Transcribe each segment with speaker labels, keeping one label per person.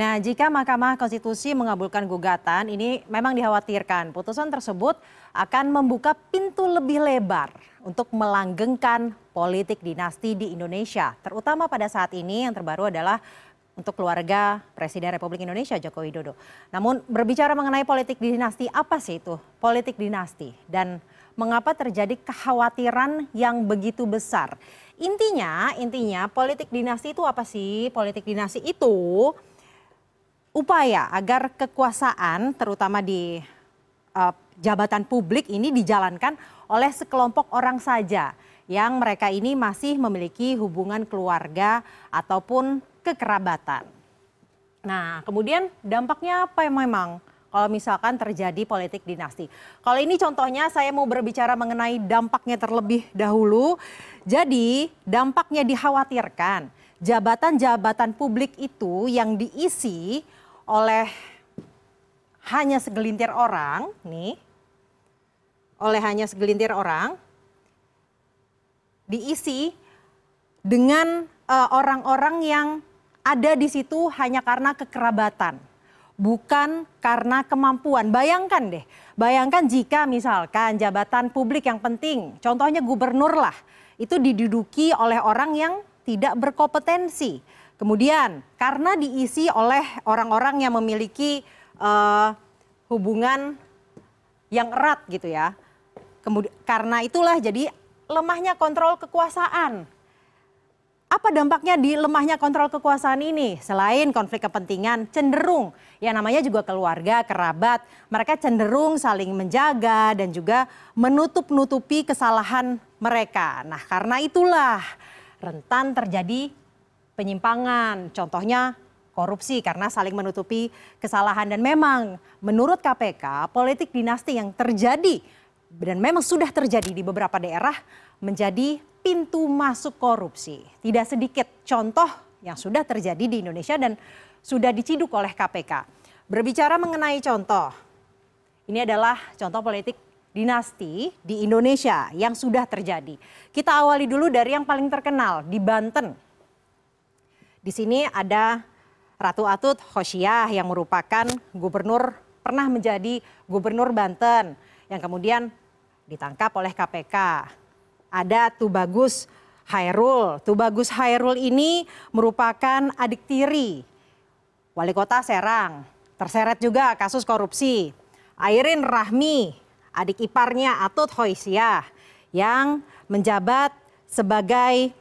Speaker 1: Nah, jika Mahkamah Konstitusi mengabulkan gugatan, ini memang dikhawatirkan putusan tersebut akan membuka pintu lebih lebar untuk melanggengkan politik dinasti di Indonesia. Terutama pada saat ini yang terbaru adalah untuk keluarga Presiden Republik Indonesia Joko Widodo. Namun berbicara mengenai politik dinasti, apa sih itu politik dinasti? Dan mengapa terjadi kekhawatiran yang begitu besar? Intinya, intinya politik dinasti itu apa sih? Politik dinasti itu upaya agar kekuasaan terutama di uh, jabatan publik ini dijalankan oleh sekelompok orang saja yang mereka ini masih memiliki hubungan keluarga ataupun kekerabatan. Nah, kemudian dampaknya apa yang memang kalau misalkan terjadi politik dinasti. Kalau ini contohnya saya mau berbicara mengenai dampaknya terlebih dahulu. Jadi, dampaknya dikhawatirkan jabatan-jabatan publik itu yang diisi oleh hanya segelintir orang, nih, oleh hanya segelintir orang, diisi dengan eh, orang-orang uh, yang ada di situ hanya karena kekerabatan, bukan karena kemampuan. Bayangkan deh, bayangkan jika misalkan jabatan publik yang penting, contohnya gubernur lah, itu diduduki oleh orang yang tidak berkompetensi Kemudian karena diisi oleh orang-orang yang memiliki uh, hubungan yang erat gitu ya. Kemudian karena itulah jadi lemahnya kontrol kekuasaan. Apa dampaknya di lemahnya kontrol kekuasaan ini? Selain konflik kepentingan, cenderung ya namanya juga keluarga, kerabat, mereka cenderung saling menjaga dan juga menutup-nutupi kesalahan mereka. Nah, karena itulah rentan terjadi penyimpangan, contohnya korupsi karena saling menutupi kesalahan dan memang menurut KPK politik dinasti yang terjadi dan memang sudah terjadi di beberapa daerah menjadi pintu masuk korupsi. Tidak sedikit contoh yang sudah terjadi di Indonesia dan sudah diciduk oleh KPK. Berbicara mengenai contoh, ini adalah contoh politik dinasti di Indonesia yang sudah terjadi. Kita awali dulu dari yang paling terkenal di Banten di sini ada Ratu Atut Hosyiah yang merupakan gubernur pernah menjadi gubernur Banten yang kemudian ditangkap oleh KPK. Ada Tubagus Hairul. Tubagus Hairul ini merupakan adik tiri wali kota Serang. Terseret juga kasus korupsi. Airin Rahmi, adik iparnya Atut Hoisiah yang menjabat sebagai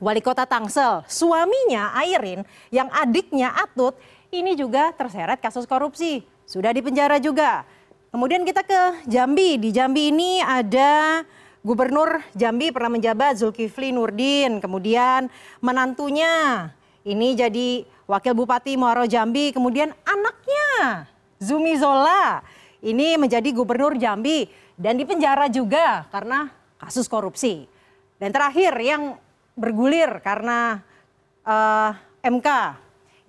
Speaker 1: wali kota Tangsel. Suaminya Airin yang adiknya Atut ini juga terseret kasus korupsi. Sudah dipenjara juga. Kemudian kita ke Jambi. Di Jambi ini ada Gubernur Jambi pernah menjabat Zulkifli Nurdin. Kemudian menantunya ini jadi Wakil Bupati Muaro Jambi. Kemudian anaknya Zumi Zola ini menjadi Gubernur Jambi dan dipenjara juga karena kasus korupsi. Dan terakhir yang bergulir karena uh, eh, MK.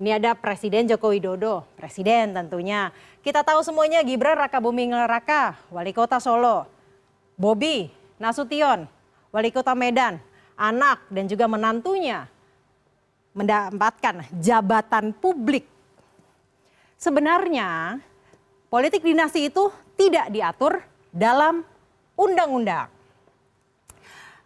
Speaker 1: Ini ada Presiden Joko Widodo, Presiden tentunya. Kita tahu semuanya Gibran Raka Buming Raka, Wali Kota Solo. Bobi Nasution, Wali Kota Medan, anak dan juga menantunya mendapatkan jabatan publik. Sebenarnya politik dinasti itu tidak diatur dalam undang-undang.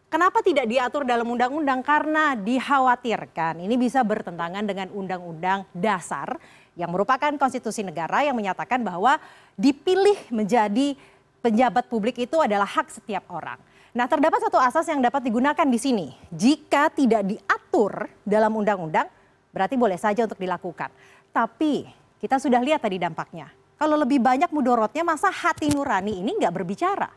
Speaker 1: Kenapa tidak diatur dalam undang-undang? Karena dikhawatirkan ini bisa bertentangan dengan undang-undang dasar yang merupakan konstitusi negara yang menyatakan bahwa dipilih menjadi penjabat publik itu adalah hak setiap orang. Nah, terdapat satu asas yang dapat digunakan di sini. Jika tidak diatur dalam undang-undang, berarti boleh saja untuk dilakukan. Tapi kita sudah lihat tadi dampaknya. Kalau lebih banyak mudorotnya, masa hati nurani ini nggak berbicara?